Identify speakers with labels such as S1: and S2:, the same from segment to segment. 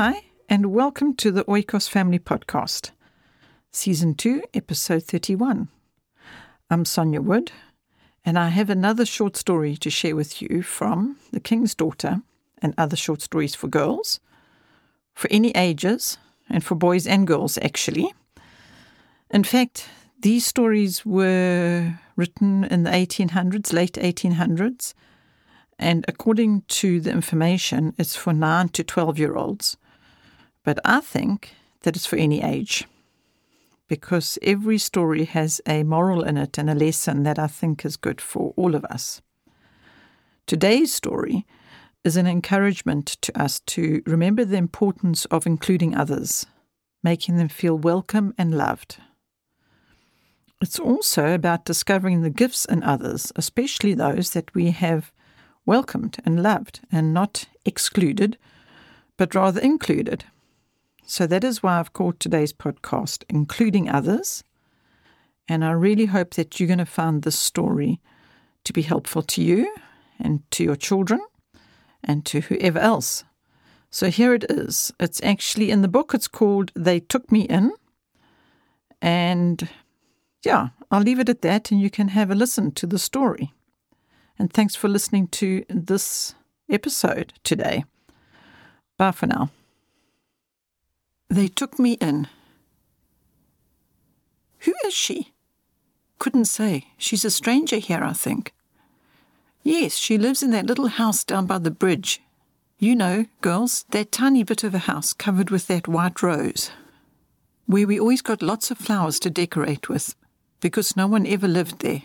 S1: Hi, and welcome to the Oikos Family Podcast, Season 2, Episode 31. I'm Sonja Wood, and I have another short story to share with you from The King's Daughter and other short stories for girls, for any ages, and for boys and girls, actually. In fact, these stories were written in the 1800s, late 1800s, and according to the information, it's for 9 to 12 year olds. But I think that it's for any age because every story has a moral in it and a lesson that I think is good for all of us. Today's story is an encouragement to us to remember the importance of including others, making them feel welcome and loved. It's also about discovering the gifts in others, especially those that we have welcomed and loved and not excluded, but rather included. So that is why I've called today's podcast Including Others. And I really hope that you're going to find this story to be helpful to you and to your children and to whoever else. So here it is. It's actually in the book, it's called They Took Me In. And yeah, I'll leave it at that and you can have a listen to the story. And thanks for listening to this episode today. Bye for now. They took me in. Who is she? Couldn't say. She's a stranger here, I think. Yes, she lives in that little house down by the bridge. You know, girls, that tiny bit of a house covered with that white rose, where we always got lots of flowers to decorate with, because no one ever lived there.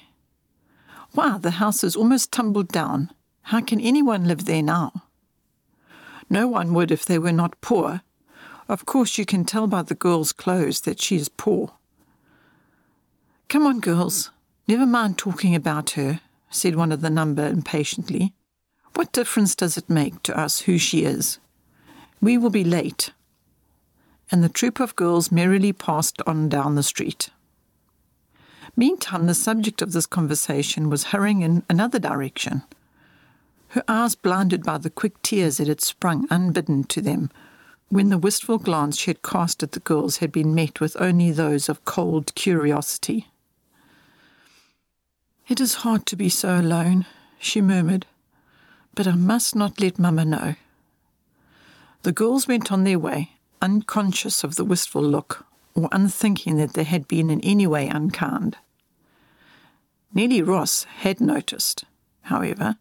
S1: Wow, the house is almost tumbled down. How can anyone live there now? No one would if they were not poor. Of course, you can tell by the girl's clothes that she is poor. Come on, girls. Never mind talking about her, said one of the number impatiently. What difference does it make to us who she is? We will be late. And the troop of girls merrily passed on down the street. Meantime, the subject of this conversation was hurrying in another direction. Her eyes blinded by the quick tears that had sprung unbidden to them when the wistful glance she had cast at the girls had been met with only those of cold curiosity. It is hard to be so alone, she murmured, but I must not let Mamma know. The girls went on their way, unconscious of the wistful look or unthinking that they had been in any way unkind. Nellie Ross had noticed, however,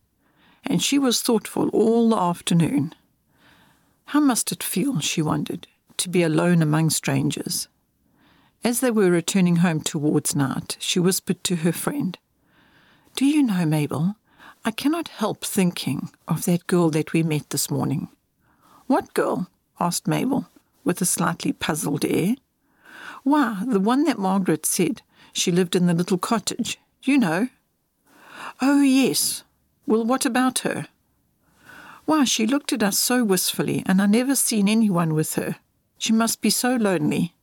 S1: and she was thoughtful all the afternoon. How must it feel, she wondered, to be alone among strangers? As they were returning home towards night, she whispered to her friend, Do you know, Mabel, I cannot help thinking of that girl that we met this morning. What girl? asked Mabel, with a slightly puzzled air. Why, the one that Margaret said she lived in the little cottage you know. Oh, yes. Well, what about her? Why, she looked at us so wistfully, and I never seen anyone with her. She must be so lonely.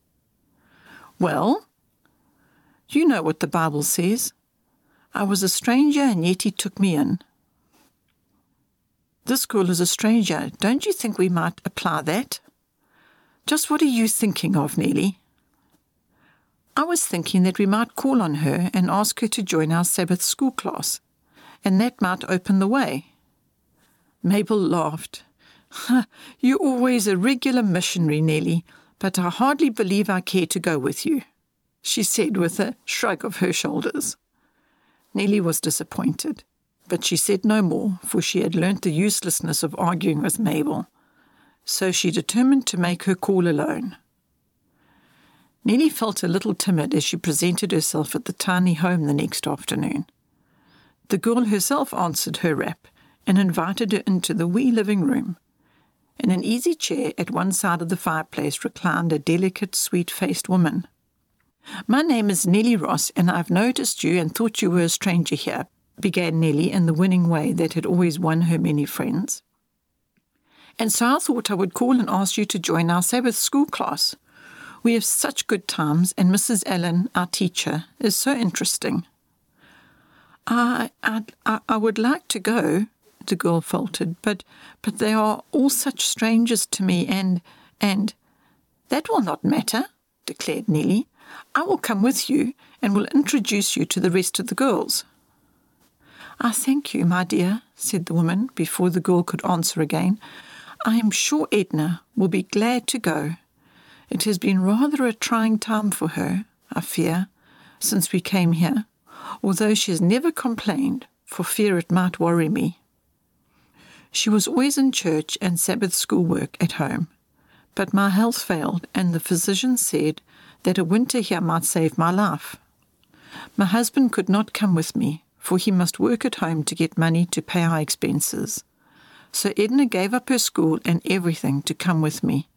S1: Well, you know what the Bible says. I was a stranger, and yet he took me in. This girl is a stranger. Don't you think we might apply that? Just what are you thinking of, Nellie? I was thinking that we might call on her and ask her to join our Sabbath school class, and that might open the way. Mabel laughed. You're always a regular missionary, Nellie, but I hardly believe I care to go with you, she said with a shrug of her shoulders. Nellie was disappointed, but she said no more, for she had learnt the uselessness of arguing with Mabel. So she determined to make her call alone. Nellie felt a little timid as she presented herself at the tiny home the next afternoon. The girl herself answered her rap and invited her into the wee living room. In an easy chair at one side of the fireplace reclined a delicate, sweet faced woman. My name is Nellie Ross, and I've noticed you and thought you were a stranger here, began Nellie in the winning way that had always won her many friends. And so I thought I would call and ask you to join our Sabbath school class. We have such good times, and Mrs. Allen, our teacher, is so interesting. I, I, I would like to go, the girl faltered, but but they are all such strangers to me and and that will not matter, declared Nellie. I will come with you and will introduce you to the rest of the girls. I thank you, my dear, said the woman before the girl could answer again. I am sure Edna will be glad to go. It has been rather a trying time for her, I fear, since we came here, although she has never complained for fear it might worry me. She was always in church and Sabbath school work at home, but my health failed, and the physician said that a winter here might save my life. My husband could not come with me, for he must work at home to get money to pay our expenses. So Edna gave up her school and everything to come with me.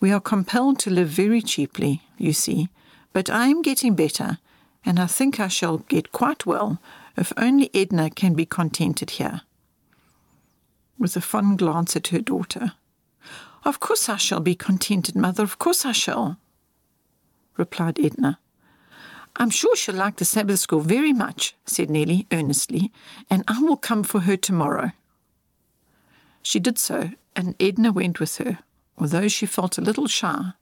S1: We are compelled to live very cheaply, you see, but I am getting better, and I think I shall get quite well if only Edna can be contented here. With a fond glance at her daughter. Of course I shall be contented, mother, of course I shall, replied Edna. I'm sure she'll like the Sabbath school very much, said Nellie earnestly, and I will come for her tomorrow. She did so, and Edna went with her, although she felt a little shy.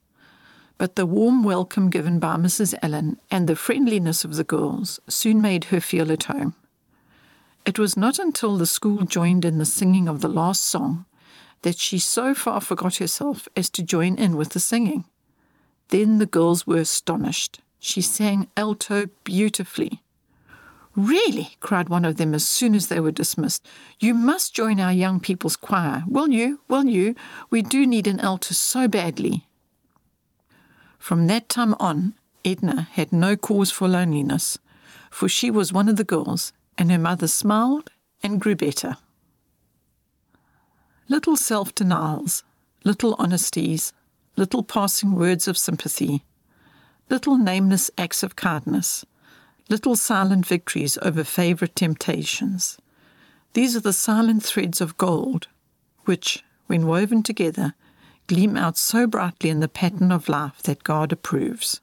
S1: But the warm welcome given by Mrs. Allen and the friendliness of the girls soon made her feel at home. It was not until the school joined in the singing of the last song that she so far forgot herself as to join in with the singing. Then the girls were astonished. She sang alto beautifully. Really, cried one of them as soon as they were dismissed, you must join our young people's choir. Will you? Will you? We do need an alto so badly. From that time on, Edna had no cause for loneliness, for she was one of the girls, and her mother smiled and grew better. Little self denials, little honesties, little passing words of sympathy, little nameless acts of kindness, little silent victories over favourite temptations. These are the silent threads of gold, which, when woven together, gleam out so brightly in the pattern of life that God approves.